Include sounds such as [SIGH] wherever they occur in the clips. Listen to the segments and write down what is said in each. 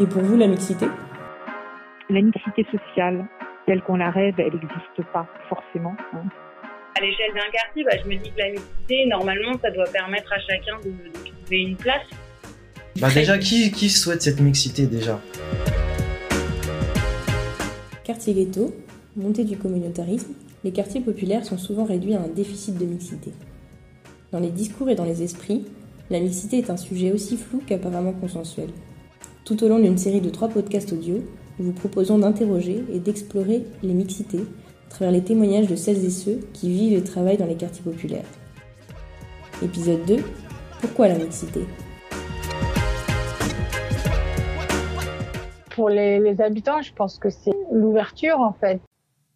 Et pour vous, la mixité? La mixité sociale, telle qu'on la rêve, elle n'existe pas forcément. Hein. À l'échelle d'un quartier, bah, je me dis que la mixité, normalement, ça doit permettre à chacun de, de trouver une place. Bah déjà, qui, qui souhaite cette mixité déjà? Quartier ghetto, montée du communautarisme, les quartiers populaires sont souvent réduits à un déficit de mixité. Dans les discours et dans les esprits, la mixité est un sujet aussi flou qu'apparemment consensuel. Tout au long d'une série de trois podcasts audio, nous vous proposons d'interroger et d'explorer les mixités à travers les témoignages de celles et ceux qui vivent et travaillent dans les quartiers populaires. Épisode 2 Pourquoi la mixité? Pour les, les habitants, je pense que c'est l'ouverture en fait.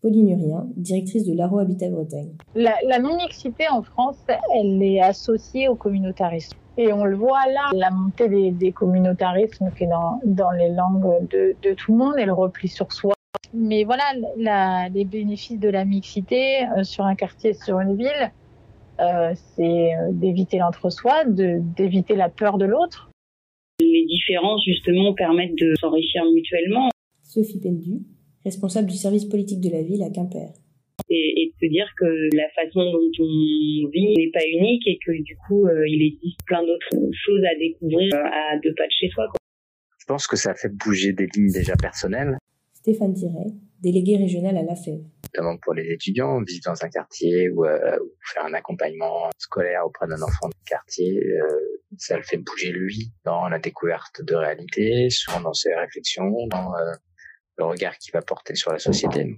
Pauline Urien, directrice de l'Aro Habitat Bretagne. La, la non-mixité en France, elle est associée au communautarisme. Et on le voit là, la montée des, des communautarismes qui est dans, dans les langues de, de, tout le monde et le repli sur soi. Mais voilà, la, les bénéfices de la mixité euh, sur un quartier, sur une ville, euh, c'est euh, d'éviter l'entre-soi, d'éviter la peur de l'autre. Les différences, justement, permettent de s'enrichir mutuellement. Sophie Pendu, responsable du service politique de la ville à Quimper se dire que la façon dont on vit n'est pas unique et que du coup euh, il existe plein d'autres choses à découvrir euh, à deux pas de chez soi. Quoi. Je pense que ça fait bouger des lignes déjà personnelles. Stéphane Tiret, délégué régional à la FEV. Notamment pour les étudiants, vivre dans un quartier ou, euh, faire un accompagnement scolaire auprès d'un enfant du quartier, euh, ça le fait bouger lui dans la découverte de réalité, souvent dans ses réflexions, dans euh, le regard qu'il va porter sur la société.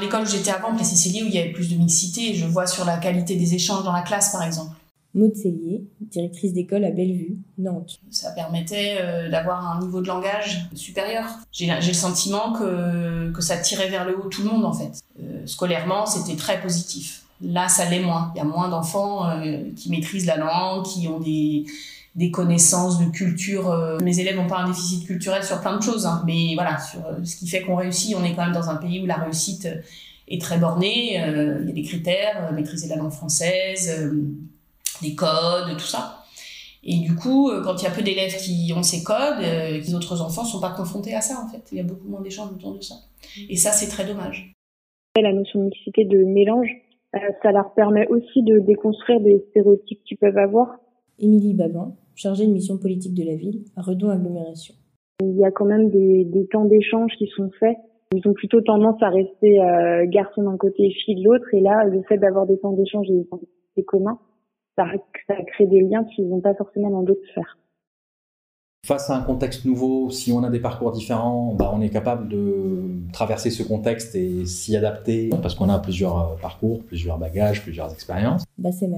L'école où j'étais avant, Plessis-Cellier, où il y avait plus de mixité, je vois sur la qualité des échanges dans la classe, par exemple. Maud Cellier, directrice d'école à Bellevue, Nantes. Ça permettait euh, d'avoir un niveau de langage supérieur. J'ai le sentiment que, que ça tirait vers le haut tout le monde, en fait. Euh, scolairement, c'était très positif. Là, ça l'est moins. Il y a moins d'enfants euh, qui maîtrisent la langue, qui ont des, des connaissances de culture. Euh, Mes élèves n'ont pas un déficit culturel sur plein de choses, hein, mais voilà, sur euh, ce qui fait qu'on réussit, on est quand même dans un pays où la réussite euh, est très bornée. Il y a des critères, maîtriser la langue française, des codes, tout ça. Et du coup, quand il y a peu d'élèves qui ont ces codes, les autres enfants sont pas confrontés à ça en fait. Il y a beaucoup moins d'échanges autour de ça. Et ça, c'est très dommage. La notion de mixité de mélange, ça leur permet aussi de déconstruire des stéréotypes qu'ils peuvent avoir. Émilie Babin, chargée de mission politique de la ville à Redon Agglomération. Il y a quand même des, des temps d'échange qui sont faits. Ils ont plutôt tendance à rester euh, garçons d'un côté et filles de l'autre. Et là, le fait d'avoir des temps d'échange et des temps communs, ça, ça crée des liens qu'ils n'ont pas forcément dans d'autres sphères. Face à un contexte nouveau, si on a des parcours différents, bah on est capable de traverser ce contexte et s'y adapter parce qu'on a plusieurs parcours, plusieurs bagages, plusieurs expériences. Bassé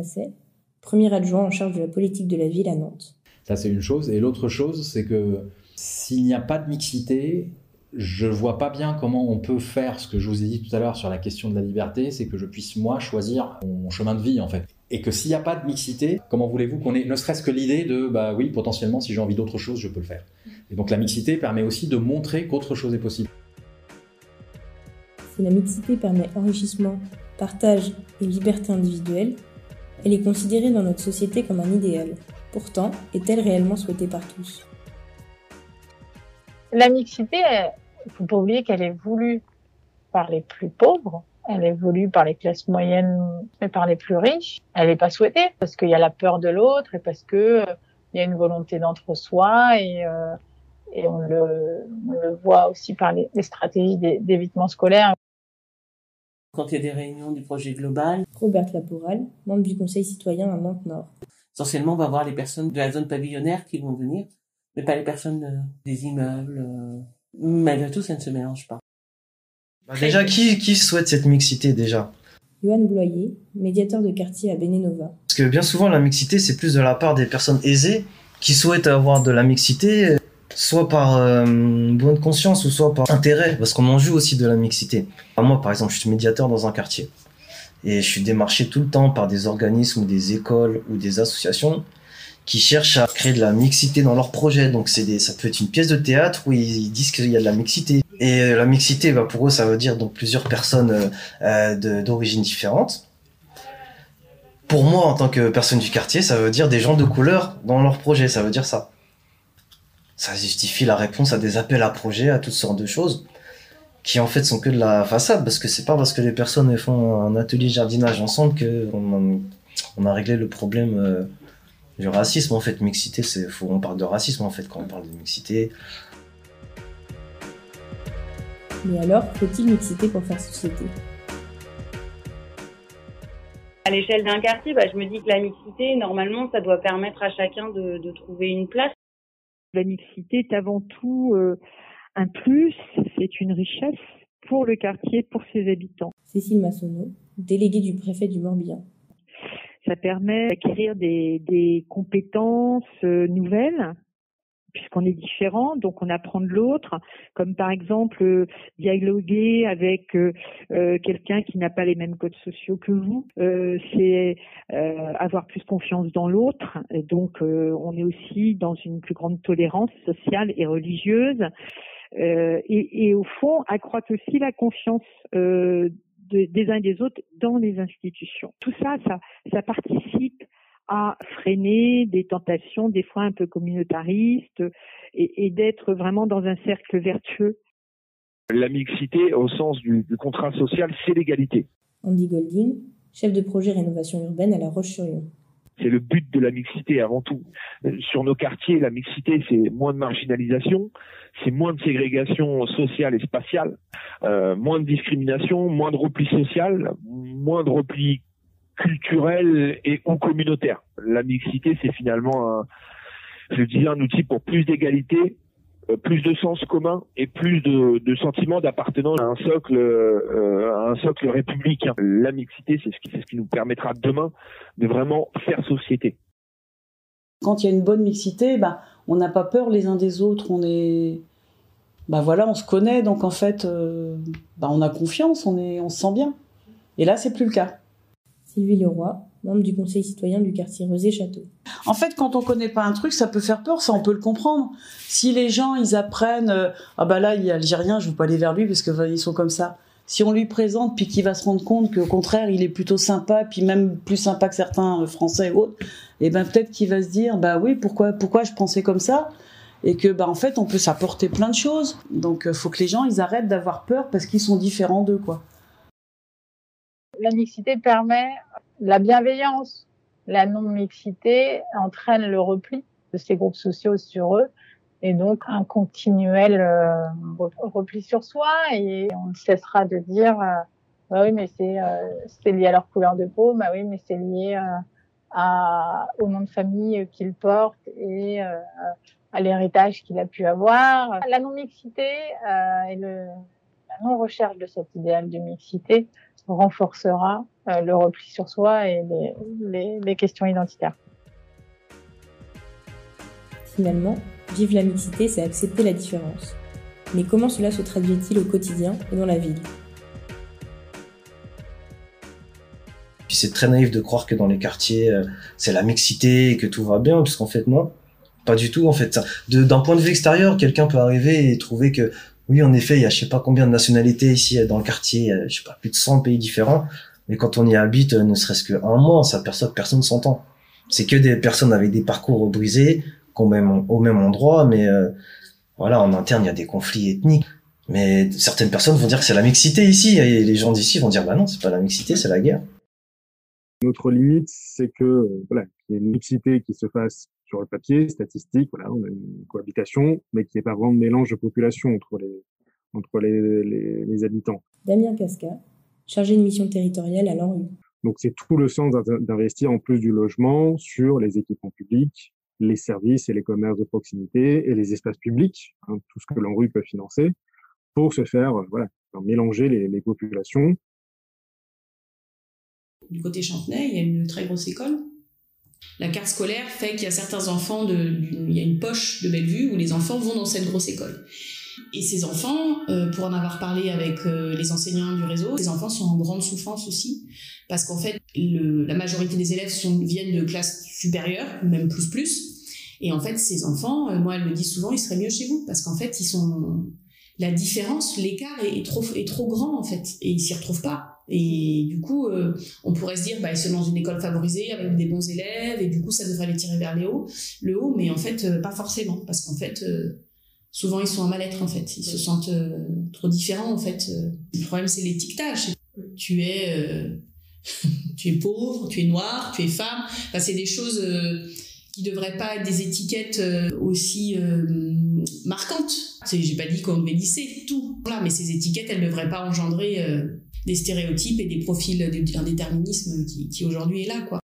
premier adjoint en charge de la politique de la ville à Nantes. Ça, c'est une chose. Et l'autre chose, c'est que s'il n'y a pas de mixité, je vois pas bien comment on peut faire ce que je vous ai dit tout à l'heure sur la question de la liberté, c'est que je puisse, moi, choisir mon chemin de vie, en fait. Et que s'il n'y a pas de mixité, comment voulez-vous qu'on ait, ne serait-ce que l'idée de, bah oui, potentiellement, si j'ai envie d'autre chose, je peux le faire. Et donc la mixité permet aussi de montrer qu'autre chose est possible. Si la mixité permet enrichissement, partage et liberté individuelle, elle est considérée dans notre société comme un idéal. Pourtant, est-elle réellement souhaitée par tous? La mixité, il faut pas oublier qu'elle est voulue par les plus pauvres, elle est voulue par les classes moyennes, mais par les plus riches. Elle n'est pas souhaitée parce qu'il y a la peur de l'autre et parce que il y a une volonté d'entre-soi et, euh, et on, le, voit aussi par les stratégies d'évitement scolaire. Quand il y a des réunions du projet global. Robert Laporal, membre du Conseil citoyen à Nantes-Nord. Essentiellement, on va voir les personnes de la zone pavillonnaire qui vont venir, mais pas les personnes euh, des immeubles. Euh, malgré tout, ça ne se mélange pas. Bah déjà, qui, qui souhaite cette mixité déjà? Johan Bloyer, médiateur de quartier à Benenova. Parce que bien souvent, la mixité, c'est plus de la part des personnes aisées qui souhaitent avoir de la mixité, soit par euh, bonne conscience ou soit par intérêt, parce qu'on en joue aussi de la mixité. Moi, par exemple, je suis médiateur dans un quartier. Et je suis démarché tout le temps par des organismes ou des écoles ou des associations qui cherchent à créer de la mixité dans leurs projets. Donc c'est ça peut être une pièce de théâtre où ils disent qu'il y a de la mixité. Et la mixité, bah, pour eux, ça veut dire plusieurs personnes euh, d'origine différentes. Pour moi, en tant que personne du quartier, ça veut dire des gens de couleur dans leur projet, ça veut dire ça. Ça justifie la réponse à des appels à projets, à toutes sortes de choses qui en fait sont que de la façade parce que c'est pas parce que les personnes font un atelier jardinage ensemble que on, a réglé le problème euh, du racisme. En fait mixité c'est faut on parle de racisme en fait quand on parle de mixité. Mais alors faut-il mixité pour faire société? À l'échelle d'un quartier, bah, je me dis que la mixité, normalement, ça doit permettre à chacun de, de trouver une place. La mixité est avant tout euh, un plus, c'est une richesse pour le quartier, pour ses habitants. Cécile Massonneau, déléguée du préfet du Morbihan. Ça permet d'acquérir des, des compétences euh, nouvelles puisqu'on est différent, donc on apprend de l'autre, comme par exemple euh, dialoguer avec euh, euh, quelqu'un qui n'a pas les mêmes codes sociaux que vous, c'est avoir plus confiance dans l'autre, donc on est aussi dans une plus grande tolérance sociale et religieuse, et, et, au fond accroître aussi la confiance des uns et des autres dans les institutions. Tout ça, ça, ça participe à freiner des tentations des fois un peu communautaristes et, et d'être vraiment dans un cercle vertueux. La mixité au sens du, du contrat social, c'est l'égalité. Andy Golding, chef de projet rénovation urbaine à La Roche-sur-Yon. C'est le but de la mixité avant tout. Sur nos quartiers, la mixité, c'est moins de marginalisation, c'est moins de ségrégation sociale et spatiale, euh, moins de discrimination, moins de repli social, moins de repli culturel et ou communautaire. La mixité, c'est finalement, un, je disais, un outil pour plus d'égalité, euh, plus de sens commun et plus de, de sentiment d'appartenance à un socle, euh, un socle républicain. La mixité, c'est ce qui, nous permettra demain de vraiment faire société. Quand il y a une bonne mixité, bah, on n'a pas peur les uns des autres, on est, bah voilà, on se connaît, donc en fait, euh, bah, on a confiance, on on se sent bien. Et là, c'est plus le cas. Sylvie Leroy, membre du conseil citoyen du quartier Rosé-Château. En fait, quand on connaît pas un truc, ça peut faire peur, ça on peut le comprendre. Si les gens ils apprennent, euh, ah bah là il est algérien, je veux pas aller vers lui parce que ils sont comme ça. Si on lui présente puis qu'il va se rendre compte qu'au contraire il est plutôt sympa, puis même plus sympa que certains euh, Français et autres, et eh ben peut-être qu'il va se dire bah oui pourquoi pourquoi je pensais comme ça? Et que bah en fait on peut s'apporter plein de choses. Donc euh, faut que les gens ils arrêtent d'avoir peur parce qu'ils sont différents d'eux quoi. La mixité permet la bienveillance. La non-mixité entraîne le repli de ces groupes sociaux sur eux et donc un continuel euh, repli sur soi et on ne cessera de dire euh, bah oui mais c'est euh, c'est lié à leur couleur de peau bah oui mais c'est lié au nom de famille qu'il porte et à l'héritage qu'il a pu avoir la non mixité et la non recherche de cet idéal de mixité renforcera euh, le repli sur soi et les, les, les questions identitaires. Finalement, vivre la mixité, c'est accepter la différence. Mais comment cela se traduit-il au quotidien et dans la ville c'est très naïf de croire que dans les quartiers, euh, c'est la mixité et que tout va bien, puisqu'en fait, non. Pas du tout, en fait. D'un point de vue extérieur, quelqu'un peut arriver et trouver que oui, en effet, il y a je sais pas combien de nationalités ici dans le quartier, je sais pas, plus de 100 pays différents. Mais quand on y habite, ne serait-ce qu'un mois, on s'aperçoit que personne s'entend. C'est que des personnes avec des parcours brisés, au même, au même endroit, mais euh, voilà, en interne, il y a des conflits ethniques. Mais certaines personnes vont dire que c'est la mixité ici, et les gens d'ici vont dire, bah non, c'est pas la mixité, c'est la guerre. Notre limite, c'est que, voilà, qu'il y ait une mixité qui se fasse sur le papier, statistique, voilà, on a une cohabitation, mais qui n'est pas vraiment de mélange de population entre les, entre les, les, les habitants. Damien Casca, chargé de mission territoriale à l'ANRU. Donc c'est tout le sens d'investir en plus du logement sur les équipements publics, les services et les commerces de proximité et les espaces publics, hein, tout ce que l'ANRU peut financer, pour se faire, euh, voilà, mélanger les, les populations. Du côté Chantenay, il y a une très grosse école la carte scolaire fait qu'il y a certains enfants, de, il y a une poche de Bellevue où les enfants vont dans cette grosse école. Et ces enfants, euh, pour en avoir parlé avec euh, les enseignants du réseau, ces enfants sont en grande souffrance aussi, parce qu'en fait, le, la majorité des élèves sont, viennent de classes supérieures, même plus plus. Et en fait, ces enfants, euh, moi, elle me dit souvent, ils seraient mieux chez vous, parce qu'en fait, ils sont, la différence, l'écart est, est, trop, est trop grand en fait, et ils s'y retrouvent pas. Et du coup, euh, on pourrait se dire, bah, ils sont dans une école favorisée avec des bons élèves, et du coup, ça devrait les tirer vers le haut, le haut mais en fait, euh, pas forcément, parce qu'en fait, euh, souvent, ils sont en mal-être, en fait. Ils se sentent trop différents, en fait. Le problème, c'est l'étiquetage. Tu es, [LAUGHS] tu es pauvre, tu es noir, tu es femme. Enfin, c'est des choses qui devraient pas être des étiquettes aussi marquantes. J'ai pas dit qu'on devait lisser tout, voilà, mais ces étiquettes, elles devraient pas engendrer des stéréotypes et des profils d'un déterminisme qui, aujourd'hui est là, quoi.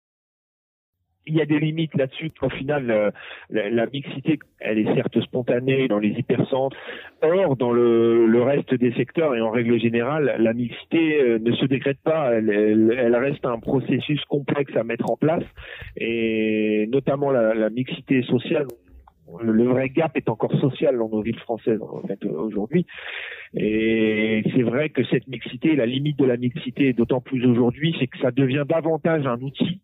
Il y a des limites là-dessus. Au final, euh, la, mixité, elle est certes spontanée dans les hypercentres. Or, dans le, reste des secteurs et en règle générale, la mixité euh, ne se décrète pas. Elle, elle, reste un processus complexe à mettre en place. Et notamment la mixité sociale, le vrai gap est encore social dans nos villes françaises en fait aujourd'hui. Et c'est vrai que cette mixité, la limite de la mixité, d'autant plus aujourd'hui, c'est que ça devient davantage un outil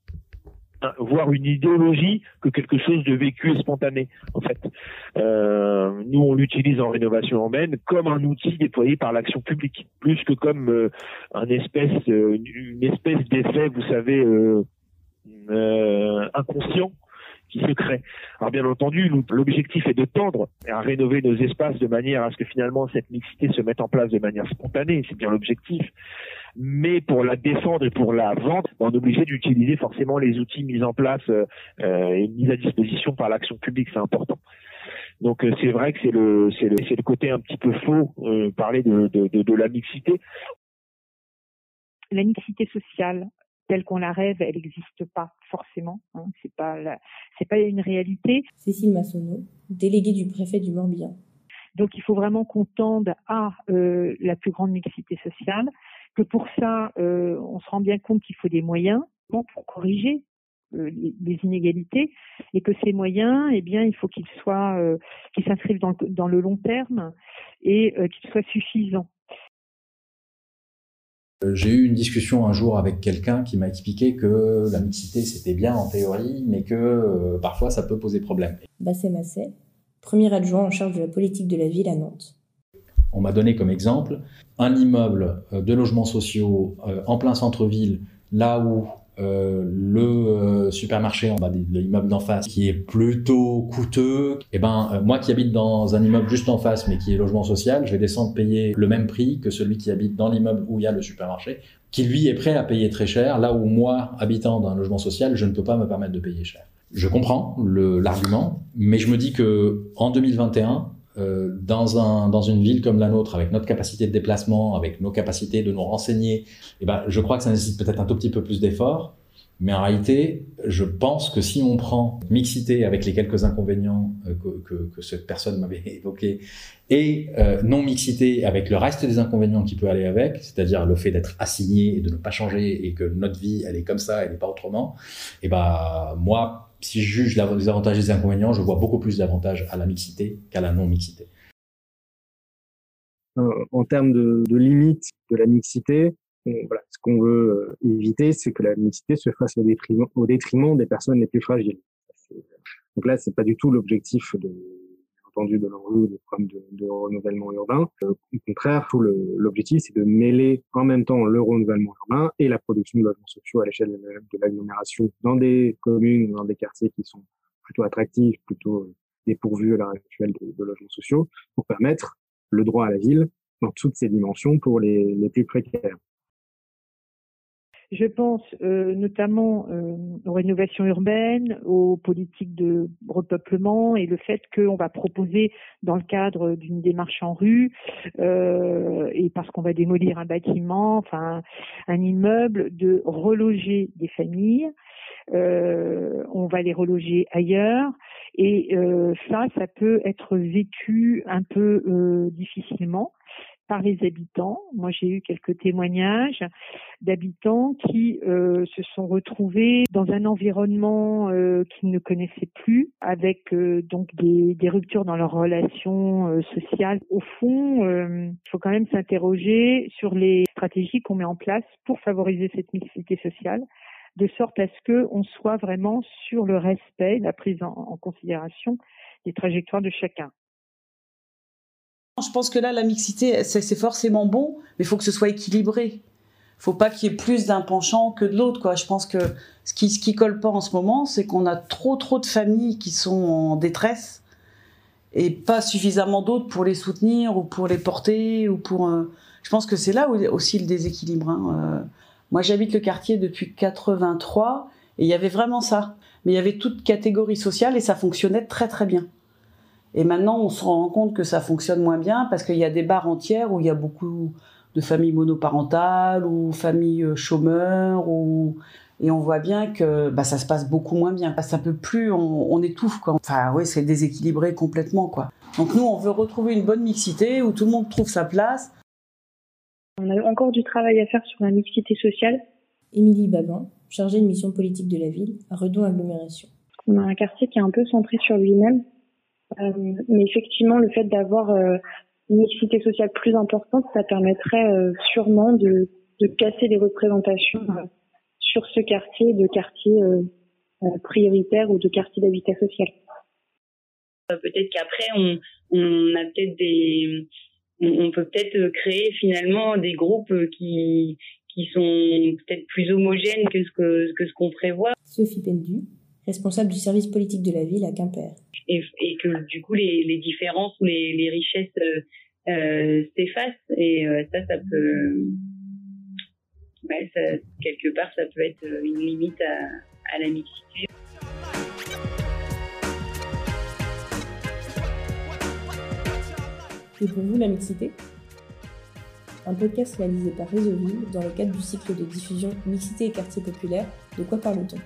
voire une idéologie que quelque chose de vécu et spontané en fait. Euh, nous on l'utilise en rénovation urbaine comme un outil déployé par l'action publique, plus que comme euh, un espèce euh, une espèce d'effet, vous savez, euh, inconscient qui se crée. Alors bien entendu, l'objectif est de tendre à rénover nos espaces de manière à ce que finalement cette mixité se mette en place de manière spontanée, c'est bien l'objectif. Mais pour la défendre et pour la vente, on est obligé d'utiliser forcément les outils mis en place euh, euh, et mis à disposition par l'action publique, c'est important. Donc euh, c'est vrai que c'est le, c'est le, le côté un petit peu faux, parler de, de la mixité. La mixité sociale, telle qu'on la rêve, elle n'existe pas forcément. Hein. C'est pas c'est pas une réalité. Cécile Massonneau, déléguée du préfet du Morbihan. Donc il faut vraiment qu'on tende à euh, la plus grande mixité sociale. Que pour ça, euh, on se rend bien compte qu'il faut des moyens pour corriger euh, les, inégalités et que ces moyens, eh bien, il faut qu'ils soient, qu'ils s'inscrivent dans, dans, le long terme et qu'ils soient suffisants. Euh, j'ai eu une discussion un jour avec quelqu'un qui m'a expliqué que la mixité c'était bien en théorie, mais que euh, parfois ça peut poser problème. Bassé Massé, premier adjoint en charge de la politique de la ville à Nantes. On m'a donné comme exemple un immeuble euh, de logements sociaux en plein centre-ville, là où euh, le euh, supermarché en bas de l'immeuble d'en face qui est plutôt coûteux, et eh ben euh, moi qui habite dans un immeuble juste en face mais qui est logement social, je vais descendre payer le même prix que celui qui habite dans l'immeuble où il y a le supermarché, qui lui est prêt à payer très cher, là où moi, habitant dans un logement social, je ne peux pas me permettre de payer cher. Je comprends l'argument, mais je me dis que en 2021, euh, dans, un, dans une ville comme la nôtre, avec notre capacité de déplacement, avec nos capacités de nous renseigner, eh ben, je crois que ça nécessite peut-être un tout petit peu plus d'efforts. Mais en réalité, je pense que si on prend mixité avec les quelques inconvénients euh, que, cette personne m'avait [LAUGHS] évoqués et euh, non mixité avec le reste des inconvénients qui peut aller avec, c'est-à-dire le fait d'être assigné et de ne pas changer et que notre vie elle est comme ça, elle n'est pas autrement, et eh ben moi si je juge les avantages et les inconvénients, je vois beaucoup plus d'avantages à la mixité qu'à la non-mixité. Euh, en termes de, de limites de la mixité, voilà, ce qu'on veut euh, éviter, c'est que la mixité se fasse au détriment, au détriment des personnes les plus fragiles. Donc là, c'est pas du tout l'objectif de, entendu de l'enjeu des problèmes de, renouvellement urbain. Euh, au contraire, tout l'objectif, c'est de mêler en même temps le renouvellement urbain et la production de logements sociaux à l'échelle de l'agglomération dans des communes ou dans des quartiers qui sont plutôt attractifs, plutôt euh, dépourvus à l'heure actuelle de, logements sociaux, pour permettre le droit à la ville dans toutes ses dimensions pour les plus précaires. Je pense euh, notamment euh, aux rénovations urbaines, aux politiques de repeuplement et le fait qu'on va proposer dans le cadre d'une démarche en rue euh, et parce qu'on va démolir un bâtiment, enfin un immeuble, de reloger des familles. on va les reloger ailleurs et ça, ça peut être vécu un peu difficilement par les habitants. Moi, j'ai eu quelques témoignages d'habitants qui euh, se sont retrouvés dans un environnement euh, qu'ils ne connaissaient plus, avec euh, donc des, ruptures dans leurs relations sociales. Au fond, il faut quand même s'interroger sur les stratégies qu'on met en place pour favoriser cette mixité sociale de sorte à ce que on soit vraiment sur le respect, la prise en considération des trajectoires de chacun. Je pense que là, la mixité, c'est forcément bon, mais il faut que ce soit équilibré. Il faut pas qu'il y ait plus d'un penchant que de l'autre. Je pense que ce qui, ce colle pas en ce moment, c'est qu'on a trop, trop de familles qui sont en détresse et pas suffisamment d'autres pour les soutenir ou pour les porter ou pour. euh, Je pense que c'est là où aussi le déséquilibre. hein. Euh, Moi, j'habite le quartier depuis 83 et il y avait vraiment ça. Mais il y avait toute catégorie sociale et ça fonctionnait très très bien. Et maintenant, on se rend compte que ça fonctionne moins bien parce qu'il y a des bars entières où il y a beaucoup de familles monoparentales ou familles euh, chômeurs ou et on voit bien que bah, ça se passe beaucoup moins bien. Ça peut plus, on, on étouffe quoi. Enfin oui, c'est déséquilibré complètement quoi. Donc nous, on veut retrouver une bonne mixité où tout le monde trouve sa place. On a encore du travail à faire sur la mixité sociale. Émilie Babin, chargée de mission politique de la ville à Redon Agglomération. On a un quartier qui est un peu centré sur lui-même. Euh, mais effectivement, le fait d'avoir euh, une mixité sociale plus importante, ça permettrait euh, sûrement de, de casser les représentations euh, sur ce quartier de quartier euh, euh, prioritaire ou de quartier d'habitat social. Peut-être qu'après, on, on a peut-être des, on, peut peut-être créer finalement des groupes qui qui sont peut-être plus homogènes que ce que que ce qu'on prévoit Sophie Pendu, responsable du service politique de la ville à Quimper. Et, que du coup les, différences ou les, richesses euh, euh, s'effacent. Et euh, ça ça peut quelque part ça peut être une limite à, la mixité Et pour vous, la mixité? Un podcast réalisé par Réseau Ville dans le cadre du cycle de diffusion Mixité et quartier populaire. De quoi parle-t-on?